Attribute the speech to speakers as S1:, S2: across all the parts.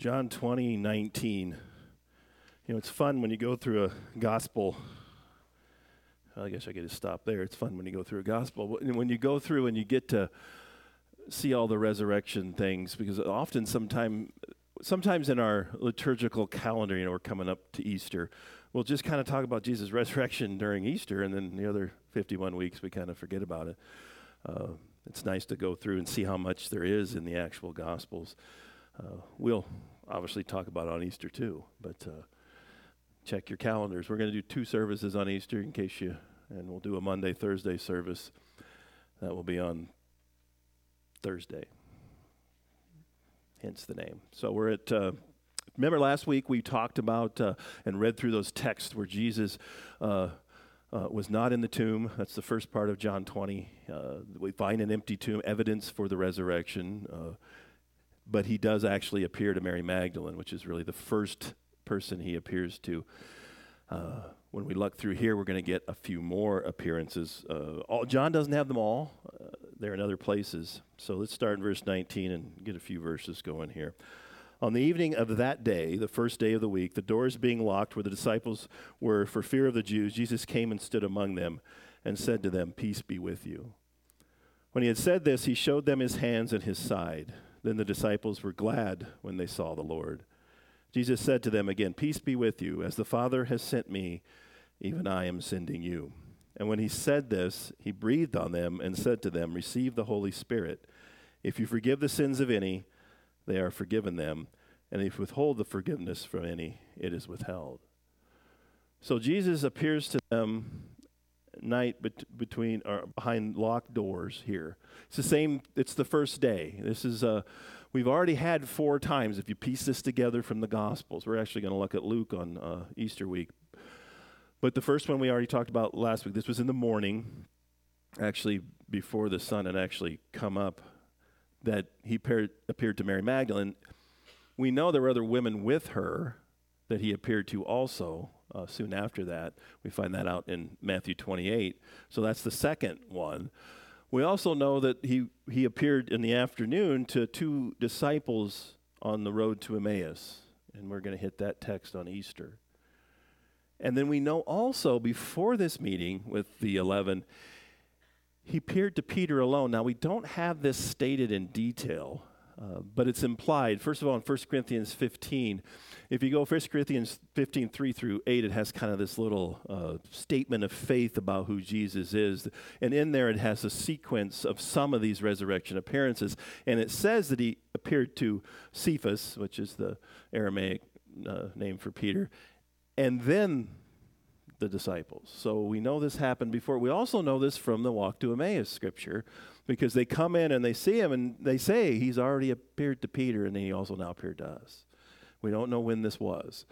S1: John 20, 19. You know, it's fun when you go through a gospel. I guess I get to stop there. It's fun when you go through a gospel. When you go through and you get to see all the resurrection things, because often, sometime, sometimes in our liturgical calendar, you know, we're coming up to Easter, we'll just kind of talk about Jesus' resurrection during Easter, and then the other 51 weeks we kind of forget about it. Uh, it's nice to go through and see how much there is in the actual Gospels. Uh, we'll obviously talk about on Easter too, but uh, check your calendars. We're going to do two services on Easter in case you, and we'll do a Monday, Thursday service. That will be on Thursday. Hence the name. So we're at. Uh, remember last week we talked about uh, and read through those texts where Jesus uh, uh, was not in the tomb. That's the first part of John 20. Uh, we find an empty tomb, evidence for the resurrection. Uh, but he does actually appear to Mary Magdalene, which is really the first person he appears to. Uh, when we look through here, we're going to get a few more appearances. Uh, all, John doesn't have them all, uh, they're in other places. So let's start in verse 19 and get a few verses going here. On the evening of that day, the first day of the week, the doors being locked where the disciples were for fear of the Jews, Jesus came and stood among them and said to them, Peace be with you. When he had said this, he showed them his hands and his side. Then the disciples were glad when they saw the Lord. Jesus said to them again, Peace be with you. As the Father has sent me, even I am sending you. And when he said this, he breathed on them and said to them, Receive the Holy Spirit. If you forgive the sins of any, they are forgiven them. And if you withhold the forgiveness from any, it is withheld. So Jesus appears to them night bet- between or behind locked doors here. It's the same. It's the first day. This is uh, we've already had four times. If you piece this together from the Gospels, we're actually going to look at Luke on uh, Easter week. But the first one we already talked about last week. This was in the morning, actually before the sun had actually come up. That he appeared to Mary Magdalene. We know there were other women with her that he appeared to also uh, soon after that. We find that out in Matthew 28. So that's the second one. We also know that he, he appeared in the afternoon to two disciples on the road to Emmaus. And we're going to hit that text on Easter. And then we know also before this meeting with the 11, he appeared to Peter alone. Now, we don't have this stated in detail, uh, but it's implied. First of all, in 1 Corinthians 15, if you go 1 Corinthians 15, 3 through 8, it has kind of this little uh, statement of faith about who Jesus is. And in there, it has a sequence of some of these resurrection appearances. And it says that he appeared to Cephas, which is the Aramaic uh, name for Peter, and then the disciples. So we know this happened before. We also know this from the walk to Emmaus scripture because they come in and they see him and they say he's already appeared to Peter and he also now appeared to us. We don't know when this was.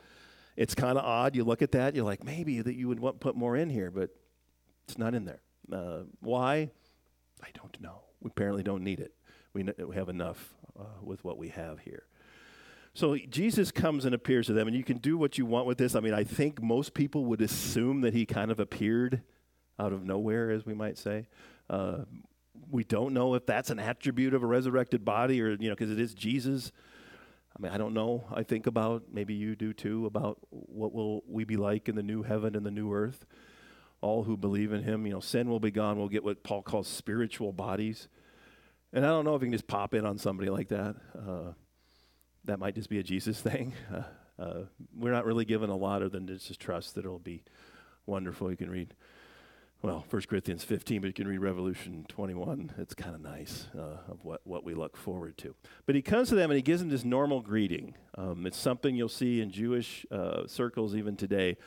S1: It's kind of odd. You look at that, you're like, maybe that you would want put more in here, but it's not in there. Uh, why? I don't know. We apparently don't need it. We, n- we have enough uh, with what we have here. So Jesus comes and appears to them, and you can do what you want with this. I mean, I think most people would assume that he kind of appeared out of nowhere, as we might say. Uh, we don't know if that's an attribute of a resurrected body, or you know, because it is Jesus. I mean, I don't know. I think about, maybe you do too, about what will we be like in the new heaven and the new earth. All who believe in him, you know, sin will be gone. We'll get what Paul calls spiritual bodies. And I don't know if you can just pop in on somebody like that. Uh, that might just be a Jesus thing. Uh, uh, we're not really given a lot other than just trust that it'll be wonderful. You can read well, 1 Corinthians 15, but you can read Revelation 21. It's kind of nice uh, of what, what we look forward to. But he comes to them and he gives them this normal greeting. Um, it's something you'll see in Jewish uh, circles even today.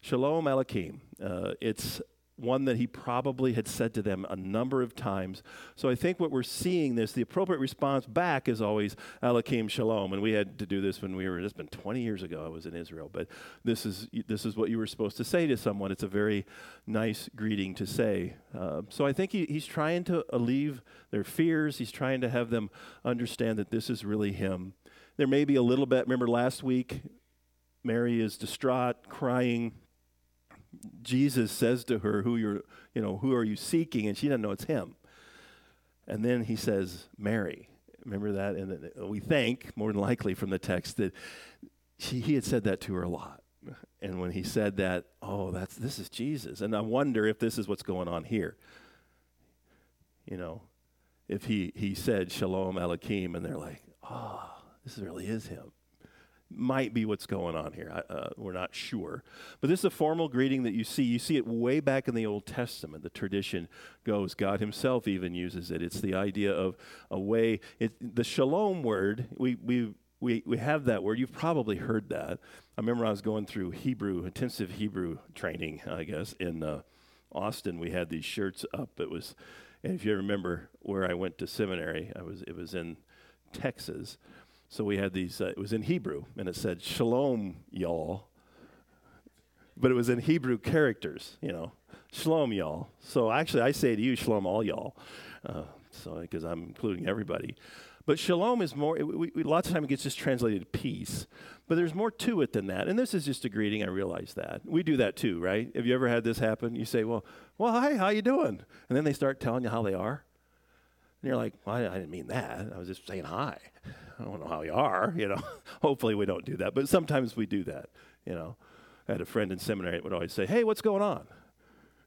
S1: Shalom Aleichem. Uh, it's one that he probably had said to them a number of times. So I think what we're seeing this, the appropriate response back is always Aleichem Shalom. And we had to do this when we were, it's been 20 years ago I was in Israel, but this is, this is what you were supposed to say to someone. It's a very nice greeting to say. Uh, so I think he, he's trying to alleviate their fears. He's trying to have them understand that this is really him. There may be a little bit, remember last week, Mary is distraught, crying, Jesus says to her, "Who you're, you know, who are you seeking?" And she doesn't know it's him. And then he says, "Mary." Remember that? And uh, we think, more than likely from the text, that she, he had said that to her a lot. And when he said that, oh, that's this is Jesus. And I wonder if this is what's going on here. You know, if he, he said Shalom Aleichem, and they're like, oh, this really is him. Might be what's going on here. Uh, we're not sure. But this is a formal greeting that you see. You see it way back in the Old Testament. The tradition goes, God Himself even uses it. It's the idea of a way. It, the shalom word, we, we, we, we have that word. You've probably heard that. I remember I was going through Hebrew, intensive Hebrew training, I guess, in uh, Austin. We had these shirts up. It was, and if you remember where I went to seminary, I was, it was in Texas so we had these, uh, it was in Hebrew, and it said, Shalom, y'all. But it was in Hebrew characters, you know, Shalom, y'all. So actually, I say to you, Shalom, all y'all. Uh, so, because I'm including everybody. But shalom is more, we, we, lots of time it gets just translated peace. But there's more to it than that. And this is just a greeting, I realize that. We do that too, right? Have you ever had this happen? You say, well, well, hi, how you doing? And then they start telling you how they are. And you're like, well, I, I didn't mean that. I was just saying hi. I don't know how you are, you know. Hopefully we don't do that, but sometimes we do that, you know. I had a friend in seminary that would always say, "Hey, what's going on?"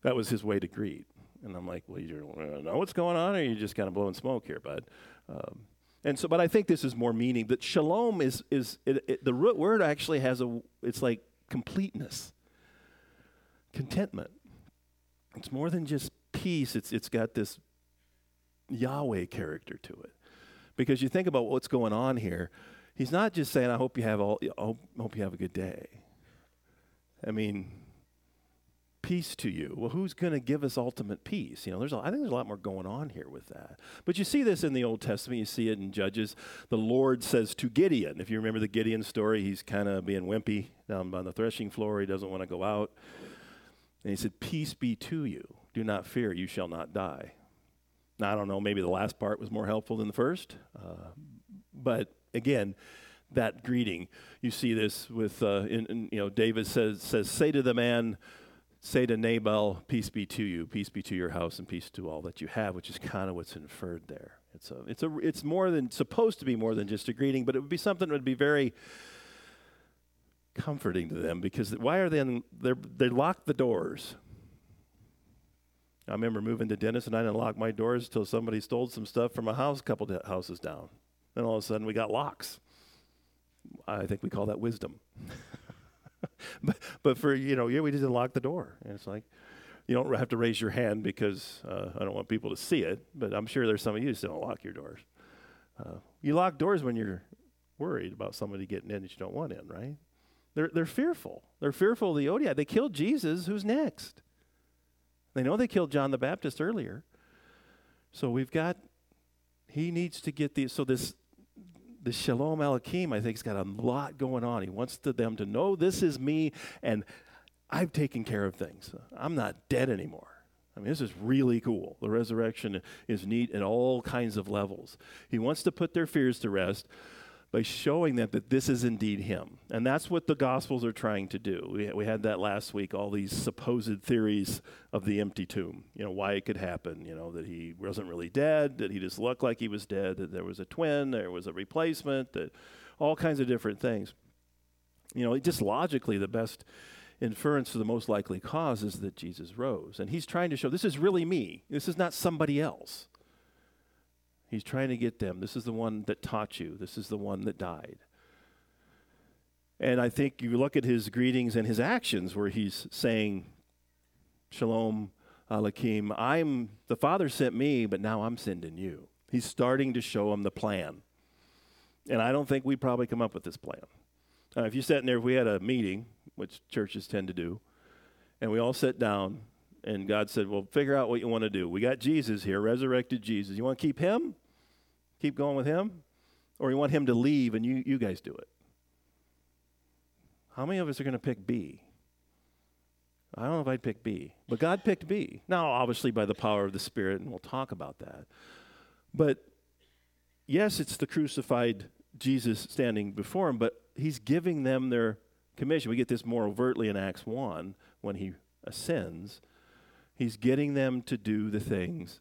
S1: That was his way to greet, and I'm like, "Well, you don't know what's going on, or you're just kind of blowing smoke here, bud?" Um, and so, but I think this is more meaning that shalom is is it, it, the root word actually has a it's like completeness, contentment. It's more than just peace. It's it's got this Yahweh character to it. Because you think about what's going on here. He's not just saying, I hope you have all I hope, hope you have a good day. I mean, peace to you. Well, who's going to give us ultimate peace? You know, there's a, I think there's a lot more going on here with that. But you see this in the Old Testament. You see it in Judges. The Lord says to Gideon, if you remember the Gideon story, he's kind of being wimpy down on the threshing floor. He doesn't want to go out. And he said, Peace be to you. Do not fear. You shall not die. I don't know, maybe the last part was more helpful than the first. Uh, but again, that greeting, you see this with, uh, in, in, you know, David says, says, say to the man, say to Nabal, peace be to you, peace be to your house, and peace to all that you have, which is kind of what's inferred there. It's a, it's a, it's more than supposed to be more than just a greeting, but it would be something that would be very comforting to them because why are they? In, they they lock the doors. I remember moving to Dennis and I didn't lock my doors until somebody stole some stuff from a house a couple houses down. Then all of a sudden we got locks. I think we call that wisdom. but, but for, you know, yeah, we didn't lock the door. And it's like, you don't have to raise your hand because uh, I don't want people to see it, but I'm sure there's some of you who don't lock your doors. Uh, you lock doors when you're worried about somebody getting in that you don't want in, right? They're, they're fearful. They're fearful of the Ioudaioi. They killed Jesus. Who's next? They know they killed John the Baptist earlier. So we've got, he needs to get these. So this, this Shalom Aleichem, I think, has got a lot going on. He wants to, them to know this is me and I've taken care of things. I'm not dead anymore. I mean, this is really cool. The resurrection is neat in all kinds of levels. He wants to put their fears to rest by showing them that this is indeed him. And that's what the Gospels are trying to do. We, we had that last week, all these supposed theories of the empty tomb, you know, why it could happen, you know, that he wasn't really dead, that he just looked like he was dead, that there was a twin, there was a replacement, that all kinds of different things. You know, just logically, the best inference to the most likely cause is that Jesus rose. And he's trying to show this is really me, this is not somebody else. He's trying to get them. This is the one that taught you. This is the one that died. And I think you look at his greetings and his actions where he's saying, Shalom Aleichem, I'm the Father sent me, but now I'm sending you. He's starting to show them the plan. And I don't think we'd probably come up with this plan. Uh, if you sat in there, if we had a meeting, which churches tend to do, and we all sat down, and God said, Well, figure out what you want to do. We got Jesus here, resurrected Jesus. You want to keep him? Keep going with him? Or you want him to leave and you, you guys do it? How many of us are going to pick B? I don't know if I'd pick B, but God picked B. Now, obviously, by the power of the Spirit, and we'll talk about that. But yes, it's the crucified Jesus standing before him, but he's giving them their commission. We get this more overtly in Acts 1 when he ascends. He's getting them to do the things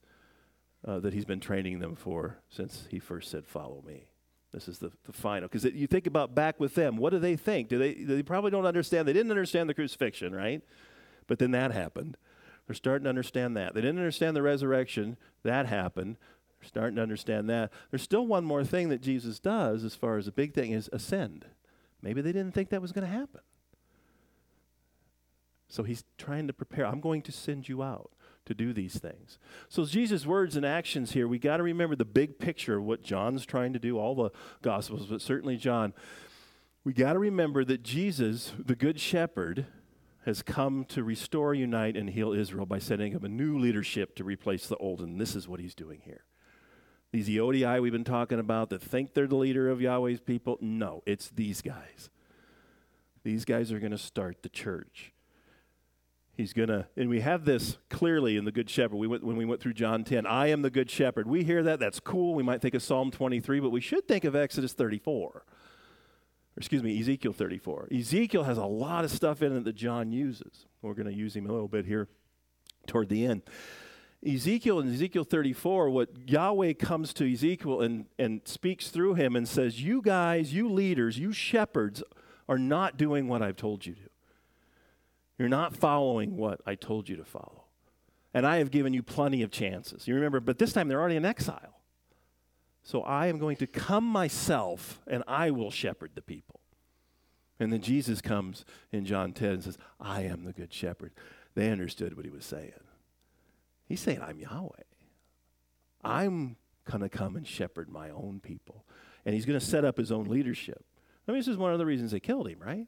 S1: uh, that he's been training them for since he first said, Follow me. This is the, the final. Because you think about back with them, what do they think? Do they, they probably don't understand. They didn't understand the crucifixion, right? But then that happened. They're starting to understand that. They didn't understand the resurrection. That happened. They're starting to understand that. There's still one more thing that Jesus does as far as the big thing is ascend. Maybe they didn't think that was going to happen. So he's trying to prepare. I'm going to send you out to do these things. So Jesus' words and actions here, we got to remember the big picture of what John's trying to do, all the gospels, but certainly John. We got to remember that Jesus, the good shepherd, has come to restore, unite, and heal Israel by setting up a new leadership to replace the old, and this is what he's doing here. These Ioudaioi we've been talking about that think they're the leader of Yahweh's people, no, it's these guys. These guys are going to start the church. He's going to, and we have this clearly in the Good Shepherd. We went, when we went through John 10, I am the Good Shepherd. We hear that, that's cool. We might think of Psalm 23, but we should think of Exodus 34. Or excuse me, Ezekiel 34. Ezekiel has a lot of stuff in it that John uses. We're going to use him a little bit here toward the end. Ezekiel in Ezekiel 34, what Yahweh comes to Ezekiel and, and speaks through him and says, You guys, you leaders, you shepherds are not doing what I've told you to. You're not following what I told you to follow. And I have given you plenty of chances. You remember, but this time they're already in exile. So I am going to come myself and I will shepherd the people. And then Jesus comes in John 10 and says, I am the good shepherd. They understood what he was saying. He's saying, I'm Yahweh. I'm going to come and shepherd my own people. And he's going to set up his own leadership. I mean, this is one of the reasons they killed him, right?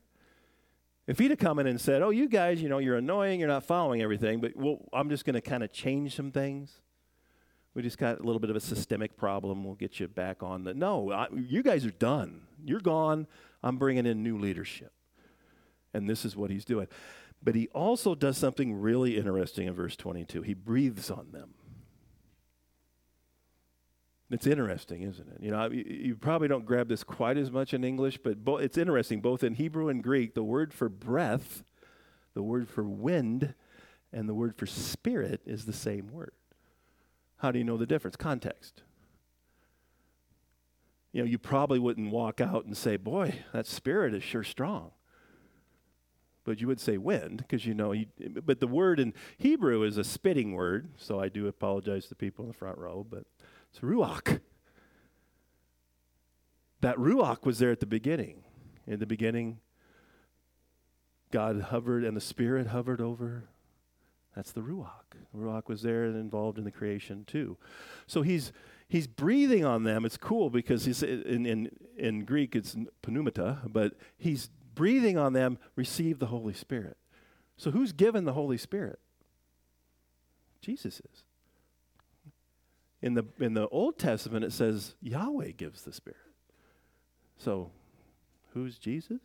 S1: If he'd have come in and said, "Oh, you guys, you know, you're annoying, you're not following everything, but well, I'm just going to kind of change some things. We just got a little bit of a systemic problem. We'll get you back on the No, I, you guys are done. You're gone. I'm bringing in new leadership." And this is what he's doing. But he also does something really interesting in verse 22. He breathes on them. It's interesting, isn't it? You know, you, probably don't grab this quite as much in English, but bo- it's interesting. Both in Hebrew and Greek, the word for breath, the word for wind, and the word for spirit is the same word. How do you know the difference? Context. You know, you probably wouldn't walk out and say, "Boy, that spirit is sure strong." But you would say wind because you know. You, but the word in Hebrew is a spitting word, so I do apologize to people in the front row, but it's Ruach. That Ruach was there at the beginning. In the beginning, God hovered and the Spirit hovered over. That's the Ruach. Ruach was there and involved in the creation too. So he's he's breathing on them. It's cool because he's in, in, in Greek it's pneumata, but he's breathing on them, receive the Holy Spirit. So who's given the Holy Spirit? Jesus is. In the, in the Old Testament, it says Yahweh gives the Spirit. So, who's Jesus?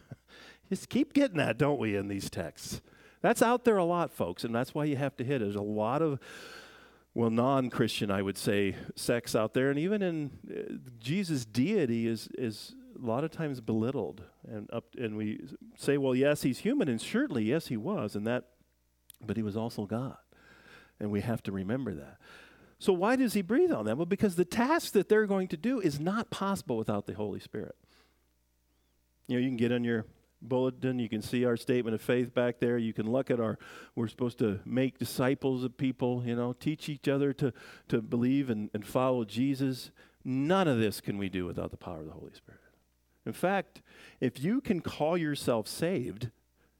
S1: Just keep getting that, don't we, in these texts? That's out there a lot, folks, and that's why you have to hit it. There's a lot of, well, non Christian, I would say, sects out there, and even in uh, Jesus' deity is, is a lot of times belittled. And, up, and we say, well, yes, he's human, and certainly, yes, he was, and that, but he was also God. And we have to remember that. So why does he breathe on them? Well, because the task that they're going to do is not possible without the Holy Spirit. You know, you can get on your bulletin, you can see our statement of faith back there. You can look at our we're supposed to make disciples of people, you know, teach each other to, to believe and, and follow Jesus. None of this can we do without the power of the Holy Spirit. In fact, if you can call yourself saved,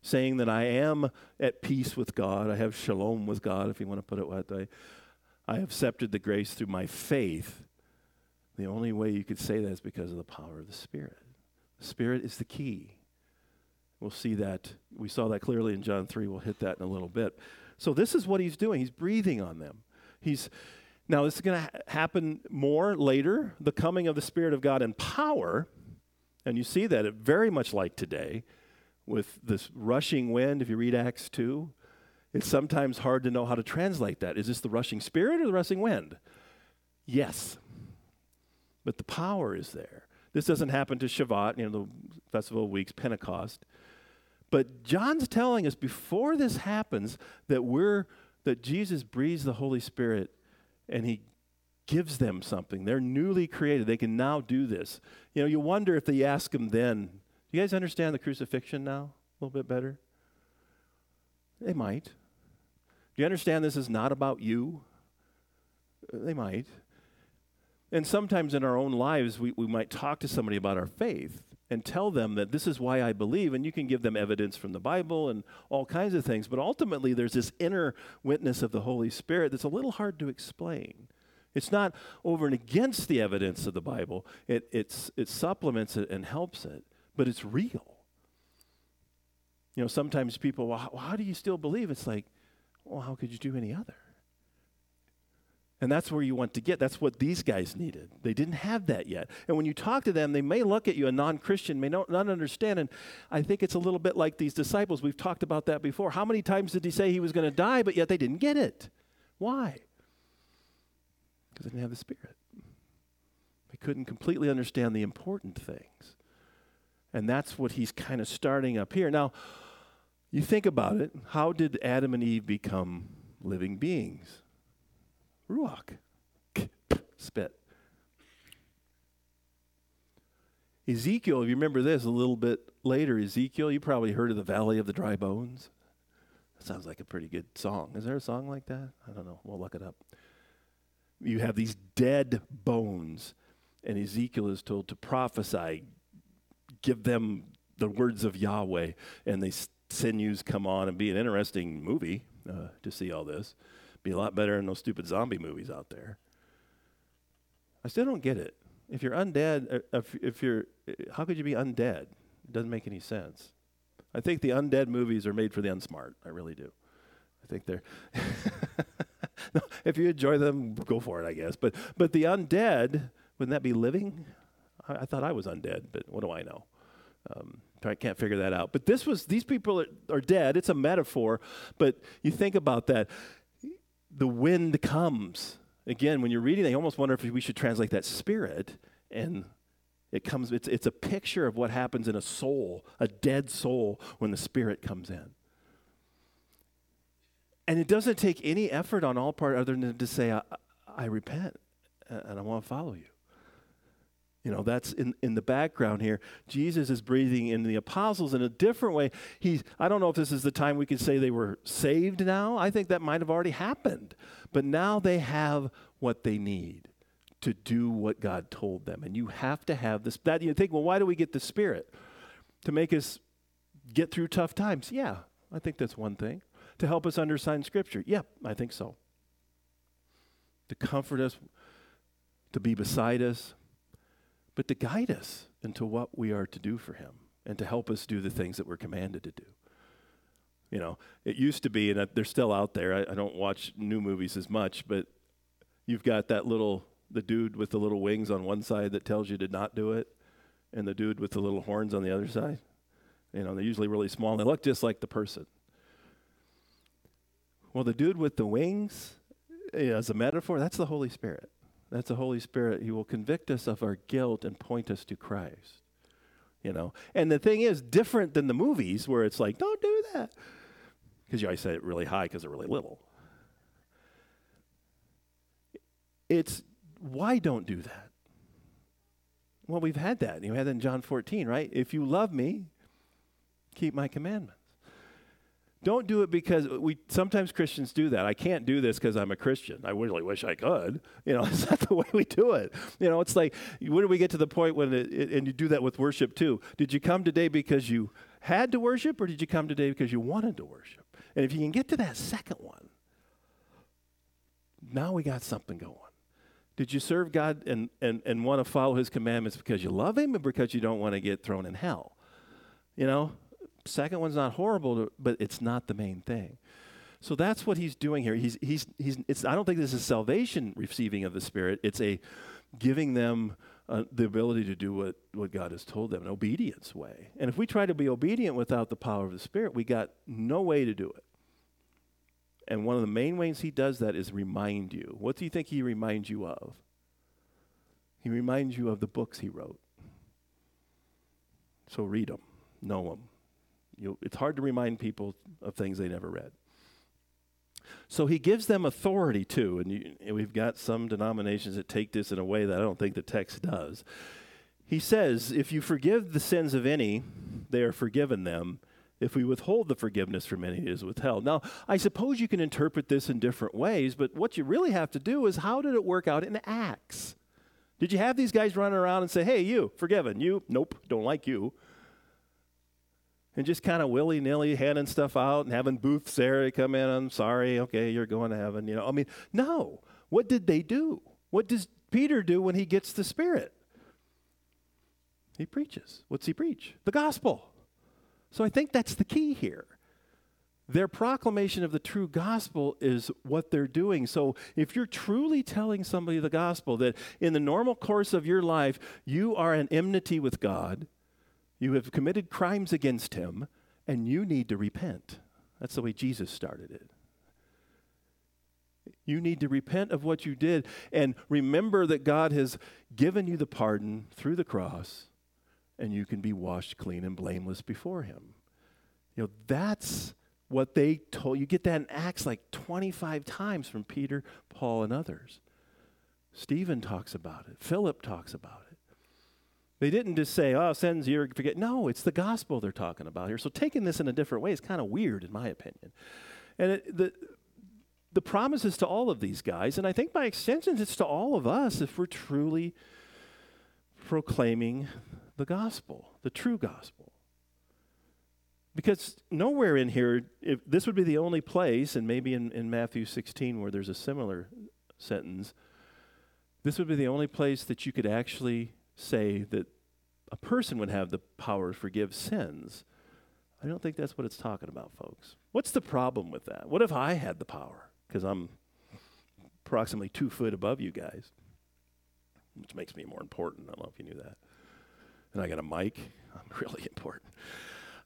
S1: saying that I am at peace with God, I have shalom with God, if you want to put it that way, I accepted the grace through my faith. The only way you could say that is because of the power of the Spirit. The Spirit is the key. We'll see that. We saw that clearly in John 3. We'll hit that in a little bit. So, this is what he's doing. He's breathing on them. He's now, this is going to ha- happen more later the coming of the Spirit of God in power. And you see that it very much like today with this rushing wind. If you read Acts 2, it's sometimes hard to know how to translate that. Is this the rushing spirit or the rushing wind? Yes. But the power is there. This doesn't happen to Shavuot, you know, the festival of weeks, Pentecost. But John's telling us before this happens that we're that Jesus breathes the Holy Spirit and he gives them something. They're newly created. They can now do this. You know, you wonder if they ask him then, do you guys understand the crucifixion now a little bit better? They might. Do you understand this is not about you? Uh, they might. And sometimes in our own lives, we, we might talk to somebody about our faith and tell them that this is why I believe, and you can give them evidence from the Bible and all kinds of things. But ultimately, there's this inner witness of the Holy Spirit that's a little hard to explain. It's not over and against the evidence of the Bible, it, it's, it supplements it and helps it, but it's real. You know, sometimes people, well, how, how do you still believe? It's like, well, how could you do any other? And that's where you want to get. That's what these guys needed. They didn't have that yet. And when you talk to them, they may look at you, a non Christian, may not, not understand. And I think it's a little bit like these disciples. We've talked about that before. How many times did he say he was going to die, but yet they didn't get it? Why? Because they didn't have the Spirit. They couldn't completely understand the important things. And that's what he's kind of starting up here. Now, you think about it. How did Adam and Eve become living beings? Ruach. Spit. Ezekiel, if you remember this a little bit later, Ezekiel, you probably heard of the Valley of the Dry Bones. That sounds like a pretty good song. Is there a song like that? I don't know. We'll look it up. You have these dead bones, and Ezekiel is told to prophesy, give them the words of Yahweh, and the sinews come on and be an interesting movie uh, to see all this. Be a lot better than those stupid zombie movies out there. I still don't get it. If you're undead, uh, if, if you're, uh, how could you be undead? It doesn't make any sense. I think the undead movies are made for the unsmart. I really do. I think they're. no, if you enjoy them, go for it, I guess. But but the undead, wouldn't that be living? I, I thought I was undead, but what do I know? Um, I can't figure that out. But this was these people are, are dead. It's a metaphor, but you think about that the wind comes. Again, when you're reading, I almost wonder if we should translate that spirit and it comes it's, it's a picture of what happens in a soul, a dead soul when the spirit comes in. And it doesn't take any effort on all part other than to say I, I repent and I want to follow you. You know, that's in, in the background here. Jesus is breathing in the apostles in a different way. He's, I don't know if this is the time we could say they were saved now. I think that might have already happened. But now they have what they need to do what God told them. And you have to have this. That you think, well, why do we get the Spirit? To make us get through tough times. Yeah, I think that's one thing. To help us understand Scripture. Yeah, I think so. To comfort us, to be beside us but to guide us into what we are to do for Him and to help us do the things that we're commanded to do. You know, it used to be, and they're still out there. I, I don't watch new movies as much, but you've got that little, the dude with the little wings on one side that tells you to not do it, and the dude with the little horns on the other side. You know, they're usually really small, and they look just like the person. Well, the dude with the wings, eh, as a metaphor, that's the Holy Spirit. That's the Holy Spirit. He will convict us of our guilt and point us to Christ. You know, and the thing is, different than the movies where it's like, don't do that, because you always say it really high because they're really little. It's why don't do that? Well, we've had that. You had that in John 14, right? If you love me, keep my commandments. Don't do it because we sometimes Christians do that. I can't do this because I'm a Christian. I really wish I could. You know, it's not the way we do it. You know, it's like when do we get to the point when it, it, and you do that with worship too? Did you come today because you had to worship, or did you come today because you wanted to worship? And if you can get to that second one, now we got something going. Did you serve God and, and, and want to follow his commandments because you love him or because you don't want to get thrown in hell? You know, Second one's not horrible, but it's not the main thing. So that's what he's doing here. He's, he's, he's, it's, I don't think this is salvation receiving of the Spirit. It's a giving them uh, the ability to do what, what God has told them, an obedience way. And if we try to be obedient without the power of the Spirit, we got no way to do it. And one of the main ways he does that is remind you. What do you think he reminds you of? He reminds you of the books he wrote. So read them, know them, you it's hard to remind people of things they never read. So he gives them authority too, and, you, and we've got some denominations that take this in a way that I don't think the text does. He says, If you forgive the sins of any, they are forgiven them. If we withhold the forgiveness from any, it is withheld. Now, I suppose you can interpret this in different ways, but what you really have to do is how did it work out in Acts? Did you have these guys running around and say, Hey, you, forgiven? You, nope, don't like you and just kind of willy nilly handing stuff out and having booths there. come in, I'm sorry, okay, you're going to heaven. You know, I mean, no. What did they do? What does Peter do when he gets the Spirit? He preaches. What's he preach? The gospel. So I think that's the key here. Their proclamation of the true gospel is what they're doing. So if you're truly telling somebody the gospel, that in the normal course of your life, you are in enmity with God, you have committed crimes against him, and you need to repent. That's the way Jesus started it. You need to repent of what you did and remember that God has given you the pardon through the cross, and you can be washed clean and blameless before Him. You know, that's what they told. You get that in Acts like 25 times from Peter, Paul, and others. Stephen talks about it, Philip talks about it. They didn't just say, oh, sins you forget. No, it's the gospel they're talking about here. So taking this in a different way is kind of weird, in my opinion. And it, the, the promise is to all of these guys, and I think by extension it's to all of us if we're truly proclaiming the gospel, the true gospel. Because nowhere in here, if this would be the only place, and maybe in, in Matthew 16 where there's a similar sentence, this would be the only place that you could actually say that a person would have the power to forgive sins. I don't think that's what it's talking about, folks. What's the problem with that? What if I had the power? Because I'm approximately two foot above you guys, which makes me more important. I don't know if you knew that. And I got a mic. I'm really important.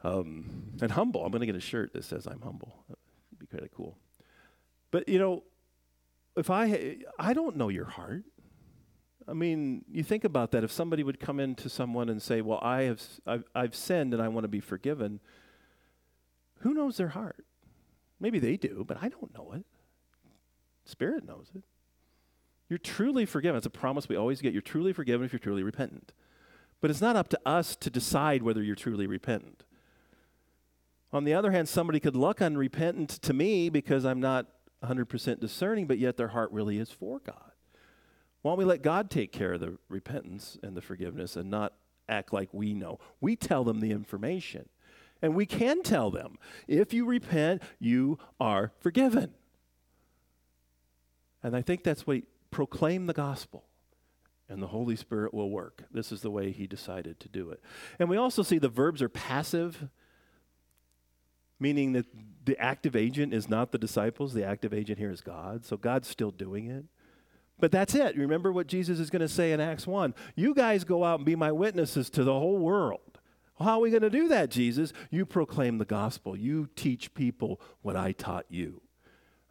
S1: Um, and humble. I'm going to get a shirt that says I'm humble. That'd be kind of cool. But, you know, if I, I don't know your heart. I mean, you think about that. If somebody would come into someone and say, "Well, I have I've, I've sinned and I want to be forgiven," who knows their heart? Maybe they do, but I don't know it. Spirit knows it. You're truly forgiven. It's a promise we always get. You're truly forgiven if you're truly repentant. But it's not up to us to decide whether you're truly repentant. On the other hand, somebody could look unrepentant to me because I'm not 100% discerning, but yet their heart really is for God. Why don't we let God take care of the repentance and the forgiveness and not act like we know? We tell them the information. And we can tell them if you repent, you are forgiven. And I think that's what he, proclaim the gospel and the Holy Spirit will work. This is the way he decided to do it. And we also see the verbs are passive, meaning that the active agent is not the disciples, the active agent here is God. So God's still doing it. But that's it. Remember what Jesus is going to say in Acts 1. You guys go out and be my witnesses to the whole world. Well, how are we going to do that, Jesus? You proclaim the gospel. You teach people what I taught you.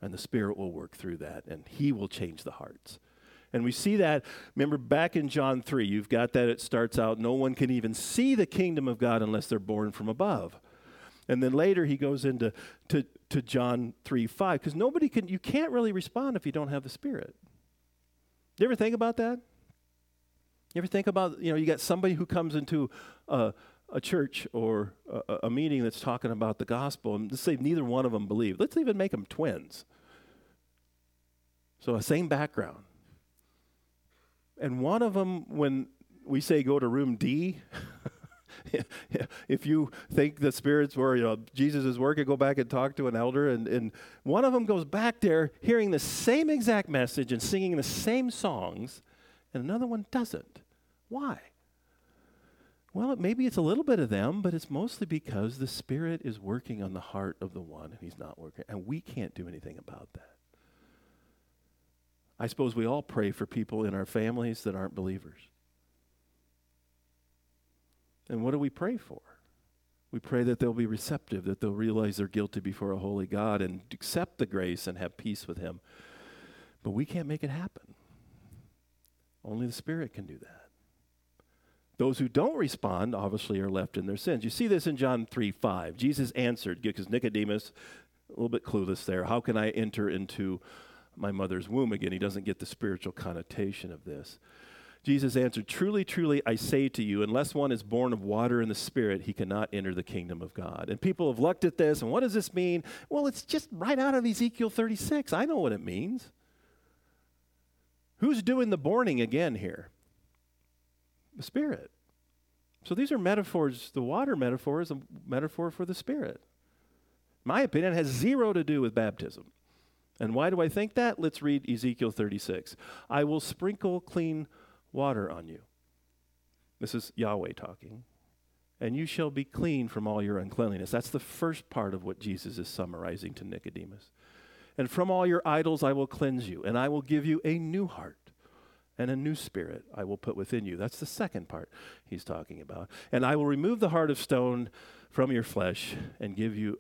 S1: And the Spirit will work through that, and He will change the hearts. And we see that, remember back in John 3, you've got that it starts out, no one can even see the kingdom of God unless they're born from above. And then later he goes into to, to John 3 5, because nobody can, you can't really respond if you don't have the Spirit. You ever think about that? You ever think about, you know, you got somebody who comes into a, a church or a, a, meeting that's talking about the gospel, and let's say neither one of them believe. Let's even make them twins. So, a same background. And one of them, when we say go to room D, if you think the spirits were, you know, Jesus is working, go back and talk to an elder. And, and one of them goes back there hearing the same exact message and singing the same songs, and another one doesn't. Why? Well, it, maybe it's a little bit of them, but it's mostly because the Spirit is working on the heart of the one and he's not working. And we can't do anything about that. I suppose we all pray for people in our families that aren't believers. And what do we pray for? We pray that they'll be receptive, that they'll realize they're guilty before a holy God and accept the grace and have peace with Him. But we can't make it happen. Only the Spirit can do that. Those who don't respond obviously are left in their sins. You see this in John 3 5. Jesus answered, because Nicodemus a little bit clueless there. How can I enter into my mother's womb again? He doesn't get the spiritual connotation of this. Jesus answered, Truly, truly, I say to you, unless one is born of water and the Spirit, he cannot enter the kingdom of God. And people have looked at this, and what does this mean? Well, it's just right out of Ezekiel 36. I know what it means. Who's doing the borning again here? The Spirit. So these are metaphors. The water metaphor is a metaphor for the Spirit. My opinion has zero to do with baptism. And why do I think that? Let's read Ezekiel 36. I will sprinkle clean water on you. This is Yahweh talking. And you shall be clean from all your uncleanliness. That's the first part of what Jesus is summarizing to Nicodemus. And from all your idols I will cleanse you, and I will give you a new heart and a new spirit I will put within you. That's the second part he's talking about. And I will remove the heart of stone from your flesh and give you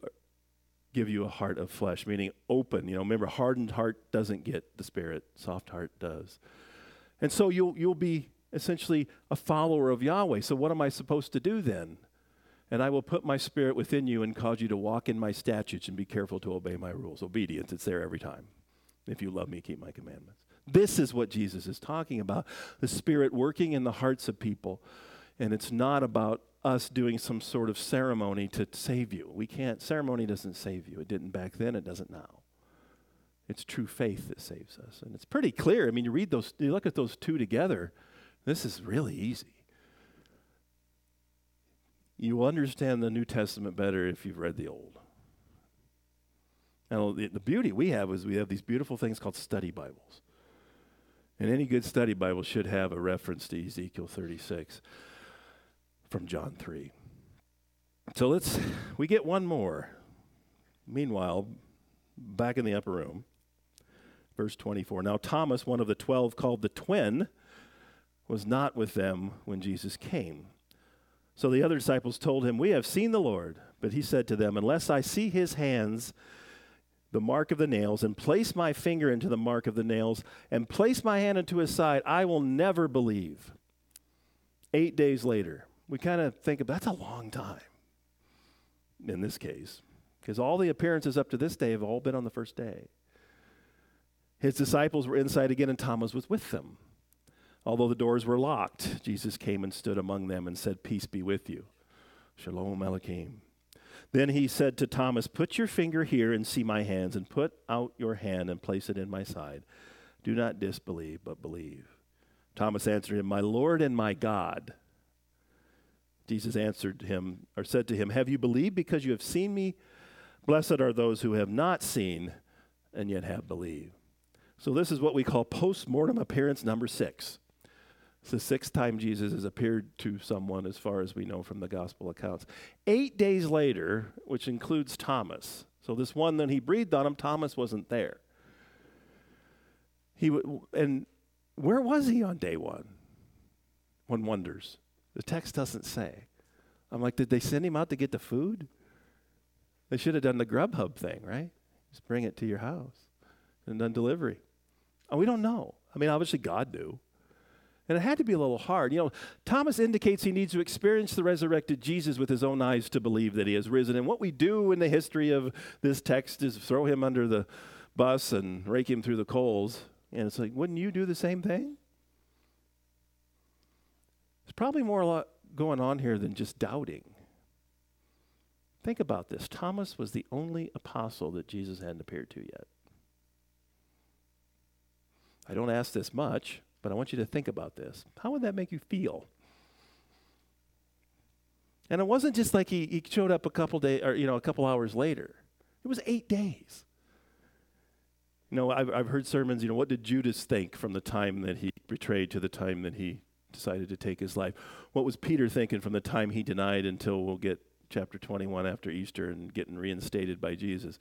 S1: give you a heart of flesh, meaning open. You know, remember hardened heart doesn't get the spirit, soft heart does. And so you'll, you'll be essentially a follower of Yahweh. So, what am I supposed to do then? And I will put my spirit within you and cause you to walk in my statutes and be careful to obey my rules. Obedience, it's there every time. If you love me, keep my commandments. This is what Jesus is talking about the Spirit working in the hearts of people. And it's not about us doing some sort of ceremony to save you. We can't, ceremony doesn't save you. It didn't back then, it doesn't now. It's true faith that saves us. And it's pretty clear. I mean, you read those, you look at those two together, this is really easy. You will understand the New Testament better if you've read the Old. And the, the beauty we have is we have these beautiful things called study Bibles. And any good study Bible should have a reference to Ezekiel 36 from John 3. So let's, we get one more. Meanwhile, back in the upper room, Verse 24. Now, Thomas, one of the twelve, called the twin, was not with them when Jesus came. So the other disciples told him, We have seen the Lord. But he said to them, Unless I see his hands, the mark of the nails, and place my finger into the mark of the nails, and place my hand into his side, I will never believe. Eight days later, we kind of think of that's a long time in this case, because all the appearances up to this day have all been on the first day. His disciples were inside again, and Thomas was with them. Although the doors were locked, Jesus came and stood among them and said, Peace be with you. Shalom Aleichem. Then he said to Thomas, Put your finger here and see my hands, and put out your hand and place it in my side. Do not disbelieve, but believe. Thomas answered him, My Lord and my God. Jesus answered him, or said to him, Have you believed because you have seen me? Blessed are those who have not seen and yet have believed. So, this is what we call post mortem appearance number six. It's the sixth time Jesus has appeared to someone, as far as we know from the gospel accounts. Eight days later, which includes Thomas. So, this one that he breathed on him, Thomas wasn't there. He w- and where was he on day one? One wonders. The text doesn't say. I'm like, did they send him out to get the food? They should have done the Grubhub thing, right? Just bring it to your house and done delivery. And we don't know. I mean, obviously, God knew. And it had to be a little hard. You know, Thomas indicates he needs to experience the resurrected Jesus with his own eyes to believe that he has risen. And what we do in the history of this text is throw him under the bus and rake him through the coals. And it's like, wouldn't you do the same thing? There's probably more a lot going on here than just doubting. Think about this Thomas was the only apostle that Jesus hadn't appeared to yet. I don't ask this much, but I want you to think about this. How would that make you feel? And it wasn't just like he, he showed up a couple days or you know a couple hours later. It was eight days. You know, I've, I've heard sermons. You know, what did Judas think from the time that he betrayed to the time that he decided to take his life? What was Peter thinking from the time he denied until we'll get chapter 21 after Easter and getting reinstated by Jesus?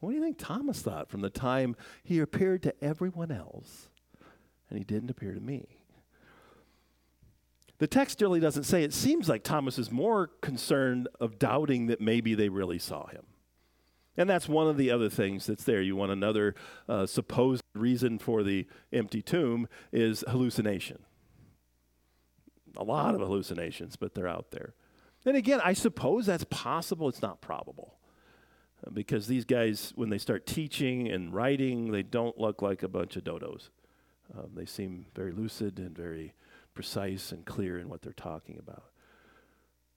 S1: What do you think Thomas thought from the time he appeared to everyone else and he didn't appear to me? The text really doesn't say. It seems like Thomas is more concerned of doubting that maybe they really saw him. And that's one of the other things that's there. You want another uh, supposed reason for the empty tomb is hallucination. A lot of hallucinations, but they're out there. And again, I suppose that's possible. It's not probable. Because these guys, when they start teaching and writing, they don't look like a bunch of dodos. Um, they seem very lucid and very precise and clear in what they're talking about.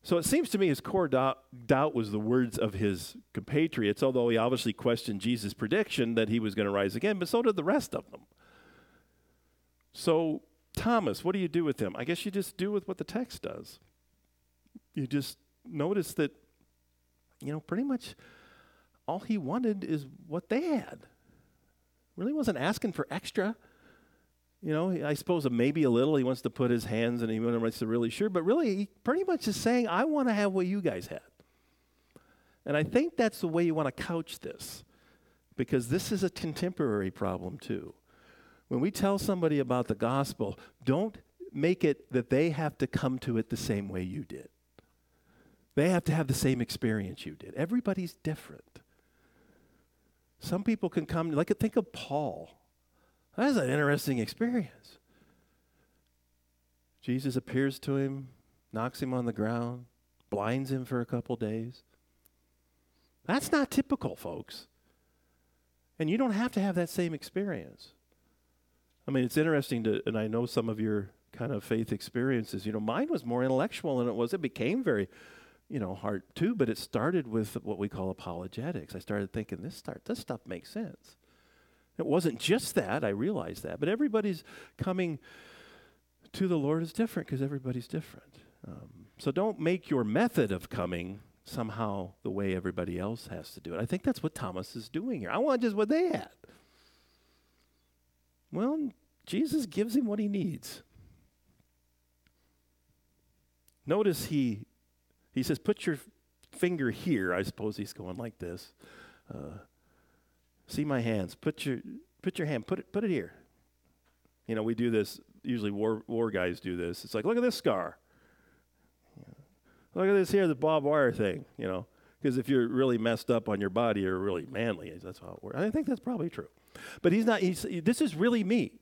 S1: So it seems to me his core doubt, doubt was the words of his compatriots, although he obviously questioned Jesus' prediction that he was going to rise again, but so did the rest of them. So, Thomas, what do you do with him? I guess you just do with what the text does. You just notice that, you know, pretty much all he wanted is what they had. Really wasn't asking for extra. You know, I suppose maybe a little. He wants to put his hands and he wants to really sure, but really, he pretty much is saying, I want to have what you guys had. And I think that's the way you want to couch this, because this is a contemporary problem too. When we tell somebody about the gospel, don't make it that they have to come to it the same way you did. They have to have the same experience you did. Everybody's different. Some people can come, like think of Paul. That's an interesting experience. Jesus appears to him, knocks him on the ground, blinds him for a couple days. That's not typical, folks. And you don't have to have that same experience. I mean, it's interesting to, and I know some of your kind of faith experiences. You know, mine was more intellectual than it was. It became very, you know, hard too. But it started with what we call apologetics. I started thinking this start this stuff makes sense. It wasn't just that, I realized that, but everybody's coming to the Lord is different because everybody's different. Um, so don't make your method of coming somehow the way everybody else has to do it. I think that's what Thomas is doing here. I want just what they had. Well, Jesus gives him what he needs. Notice he he says, "Put your finger here." I suppose he's going like this. Uh, See my hands. Put your put your hand. Put it put it here. You know, we do this. Usually, war war guys do this. It's like, look at this scar. Look at this here, the barbed wire thing. You know, because if you're really messed up on your body, you're really manly. That's how it works. I think that's probably true. But he's not. He's, this is really me.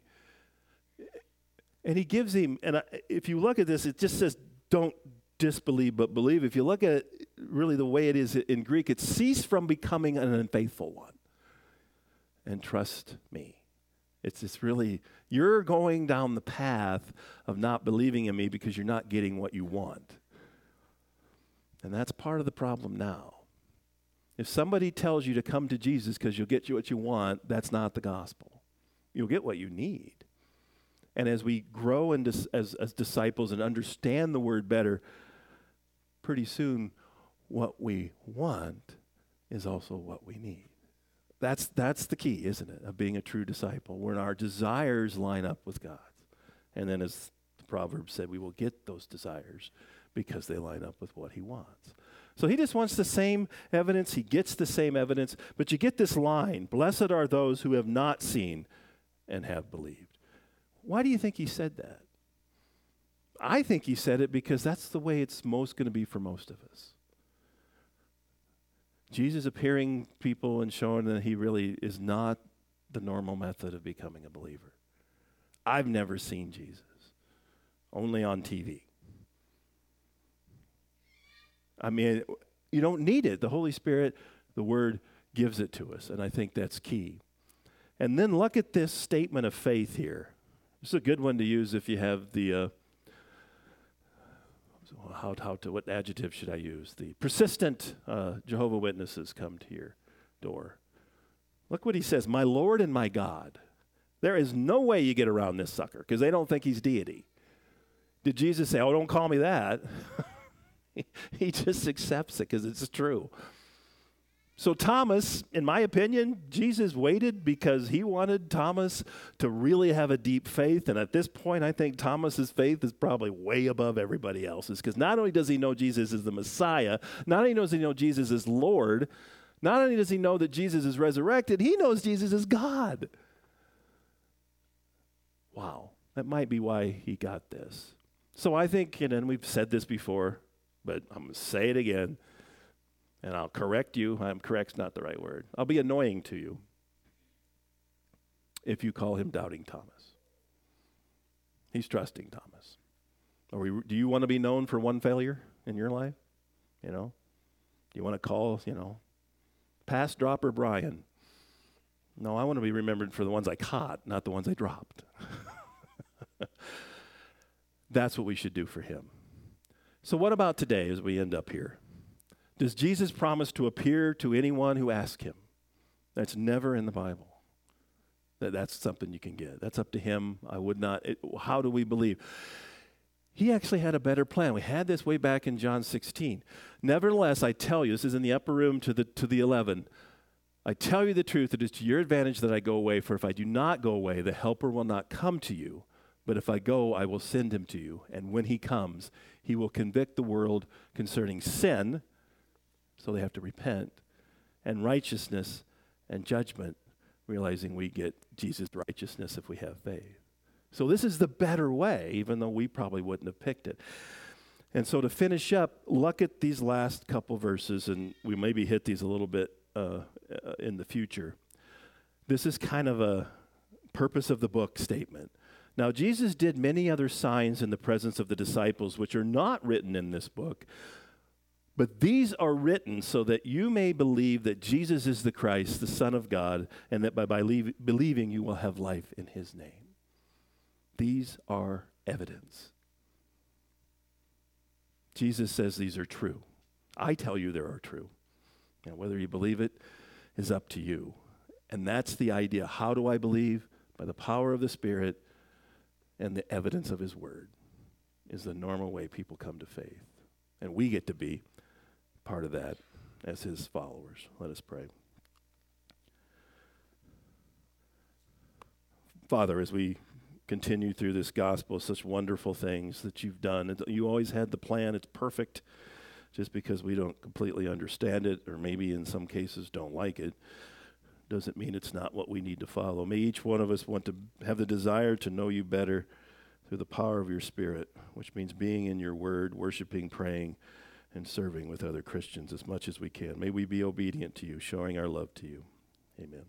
S1: And he gives him. And I, if you look at this, it just says, "Don't disbelieve, but believe." If you look at really the way it is in Greek, it's cease from becoming an unfaithful one and trust me. It's, it's really, you're going down the path of not believing in me because you're not getting what you want. And that's part of the problem now. If somebody tells you to come to Jesus because you'll get you what you want, that's not the gospel. You'll get what you need. And as we grow in dis- as, as disciples and understand the word better, pretty soon what we want is also what we need. That's, that's the key, isn't it, of being a true disciple, when our desires line up with God's. And then, as the proverb said, we will get those desires because they line up with what He wants. So He just wants the same evidence. He gets the same evidence. But you get this line Blessed are those who have not seen and have believed. Why do you think He said that? I think He said it because that's the way it's most going to be for most of us. Jesus appearing people and showing that he really is not the normal method of becoming a believer. I've never seen Jesus, only on TV. I mean, you don't need it. The Holy Spirit, the Word, gives it to us, and I think that's key. And then look at this statement of faith here. This is a good one to use if you have the uh, how, how to, what adjective should I use? The persistent uh, Jehovah Witnesses come to your door. Look what he says, my Lord and my God. There is no way you get around this sucker because they don't think he's deity. Did Jesus say, oh, don't call me that? he just accepts it because it's true. So, Thomas, in my opinion, Jesus waited because he wanted Thomas to really have a deep faith. And at this point, I think Thomas's faith is probably way above everybody else's because not only does he know Jesus is the Messiah, not only does he know Jesus is Lord, not only does he know that Jesus is resurrected, he knows Jesus is God. Wow, that might be why he got this. So I think, and we've said this before, but I'm going to say it again and I'll correct you. I'm correct's not the right word. I'll be annoying to you if you call him doubting Thomas. He's trusting Thomas. We, do you want to be known for one failure in your life? You know? Do you want to call, you know, pass dropper Brian. No, I want to be remembered for the ones I caught, not the ones I dropped. That's what we should do for him. So, what about today as we end up here? Does Jesus promise to appear to anyone who asks him? That's never in the Bible. That, that's something you can get. That's up to him. I would not. It, how do we believe? He actually had a better plan. We had this way back in John 16. Nevertheless, I tell you, this is in the upper room to the, to the 11. I tell you the truth, it is to your advantage that I go away, for if I do not go away, the Helper will not come to you. But if I go, I will send him to you. And when he comes, he will convict the world concerning sin, so they have to repent, and righteousness and judgment, realizing we get Jesus' righteousness if we have faith. So this is the better way, even though we probably wouldn't have picked it. And so to finish up, look at these last couple verses, and we maybe hit these a little bit uh, uh, in the future. This is kind of a purpose of the book statement. Now, Jesus did many other signs in the presence of the disciples, which are not written in this book, but these are written so that you may believe that Jesus is the Christ, the Son of God, and that by, leave, believing you will have life in his name. These are evidence. Jesus says these are true. I tell you they are true. Now, whether you believe it is up to you. And that's the idea. How do I believe? By the power of the Spirit and the evidence of His Word is the normal way people come to faith. And we get to be part of that as His followers. Let us pray. Father, as we continue through this gospel, such wonderful things that you've done. You always had the plan, it's perfect. Just because we don't completely understand it, or maybe in some cases don't like it, doesn't mean it's not what we need to follow. May each one of us want to have the desire to know you better through the power of your Spirit, which means being in your word, worshiping, praying, and serving with other Christians as much as we can. May we be obedient to you, showing our love to you. Amen.